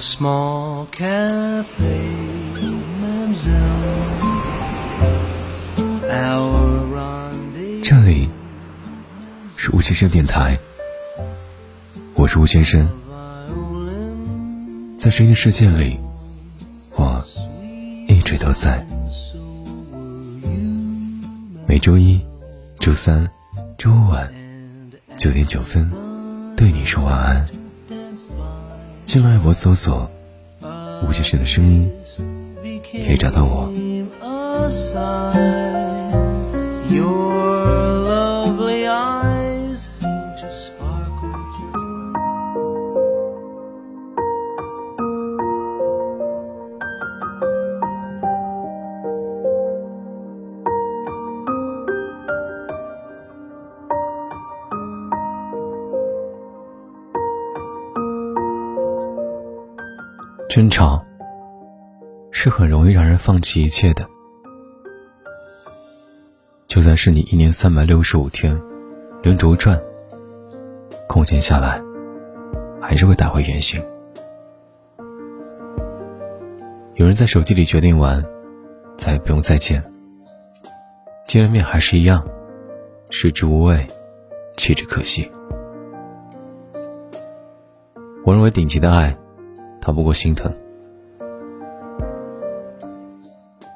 small cafe, Our 这里是吴先生电台，我是吴先生，在声音的世界里，我一直都在。每周一、周三、周五晚九点九分，对你说晚安。新浪微博搜索“吴先生的声音”，可以找到我。争吵是很容易让人放弃一切的。”就算是你一年三百六十五天轮轴转，空闲下来，还是会打回原形。有人在手机里决定完，再也不用再见。见了面还是一样，食之无味，弃之可惜。我认为顶级的爱，逃不过心疼。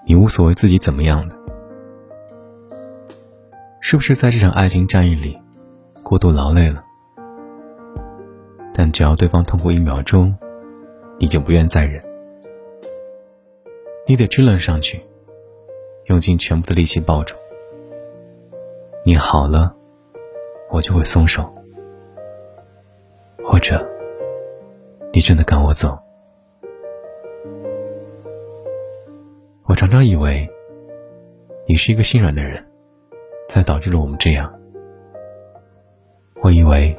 你无所谓自己怎么样的。是不是在这场爱情战役里过度劳累了？但只要对方痛过一秒钟，你就不愿再忍，你得支棱上去，用尽全部的力气抱住。你好了，我就会松手，或者你真的赶我走。我常常以为你是一个心软的人。才导致了我们这样。我以为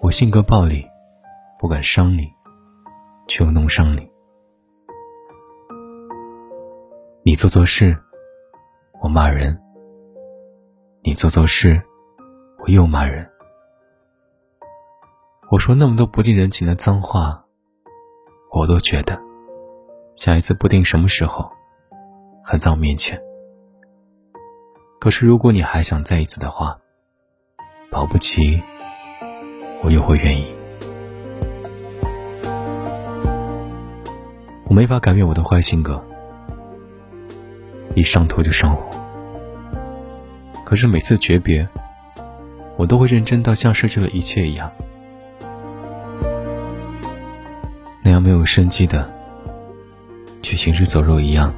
我性格暴力，不敢伤你，却又弄伤你。你做错事，我骂人；你做错事，我又骂人。我说那么多不近人情的脏话，我都觉得下一次不定什么时候还在我面前。可是，如果你还想再一次的话，保不齐我又会愿意。我没法改变我的坏性格，一上头就上火。可是每次诀别，我都会认真到像失去了一切一样，那样没有生机的，去行尸走肉一样，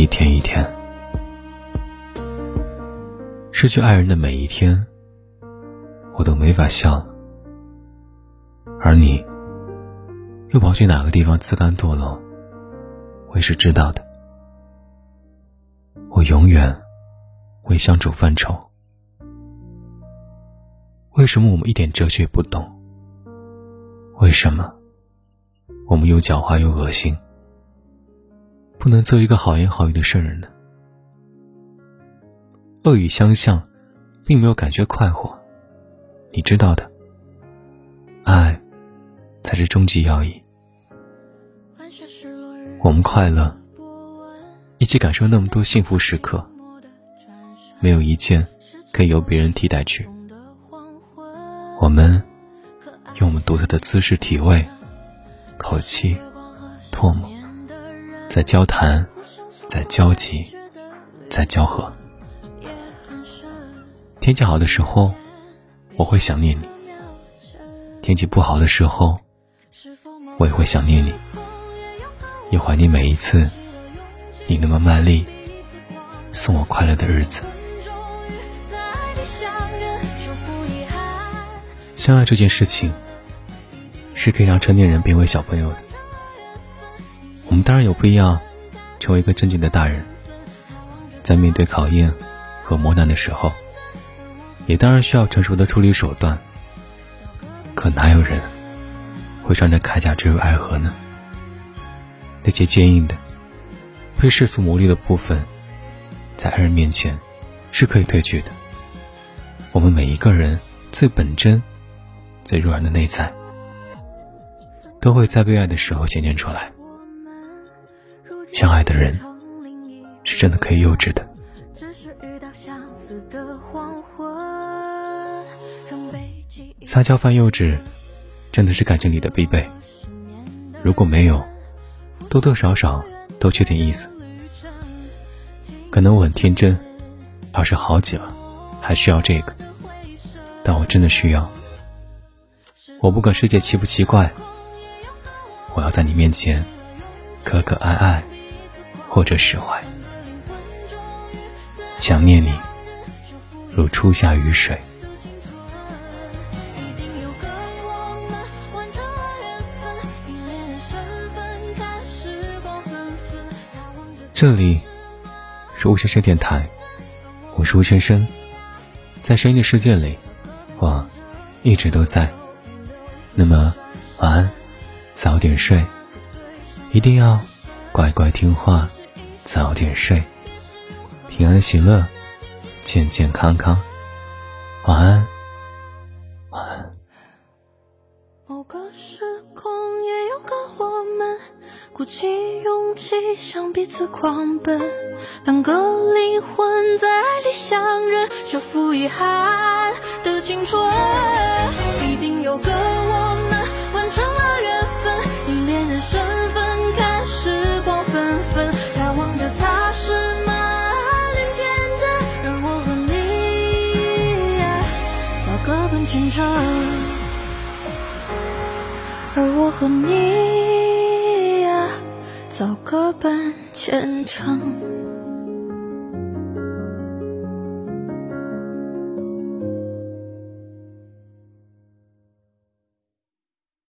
一天一天。失去爱人的每一天，我都没法笑了。而你，又跑去哪个地方自甘堕落，我也是知道的。我永远为相处犯愁。为什么我们一点哲学也不懂？为什么我们又狡猾又恶心？不能做一个好言好语的圣人呢？恶语相向，并没有感觉快活，你知道的。爱，才是终极要义。我们快乐，一起感受那么多幸福时刻，没有一件可以由别人替代去。我们用我们独特的姿势、体味、口气、唾沫，在交谈，在交集，在交合。天气好的时候，我会想念你；天气不好的时候，我也会想念你，也怀念每一次你那么卖力送我快乐的日子。相爱这件事情，是可以让成年人变为小朋友的。当然有必要成为一个正经的大人，在面对考验和磨难的时候。也当然需要成熟的处理手段，可哪有人会穿着铠甲坠入爱河呢？那些坚硬的、被世俗磨砺的部分，在爱人面前是可以褪去的。我们每一个人最本真、最柔软的内在，都会在被爱的时候显现出来。相爱的人是真的可以幼稚的。撒娇犯幼稚，真的是感情里的必备。如果没有，多多少少都缺点意思。可能我很天真，要是好几了，还需要这个。但我真的需要。我不管世界奇不奇怪，我要在你面前可可爱爱，或者释怀。想念你，如初夏雨水。这里是吴先生电台，我是吴先生，在声音的世界里，我一直都在。那么，晚安，早点睡，一定要乖乖听话，早点睡，平安喜乐，健健康康，晚安，某个时空也有个我们，鼓起勇气向彼此狂奔，两个灵魂在爱里相认，修复遗憾的青春，一定有个我们。而我和你呀早各奔前程。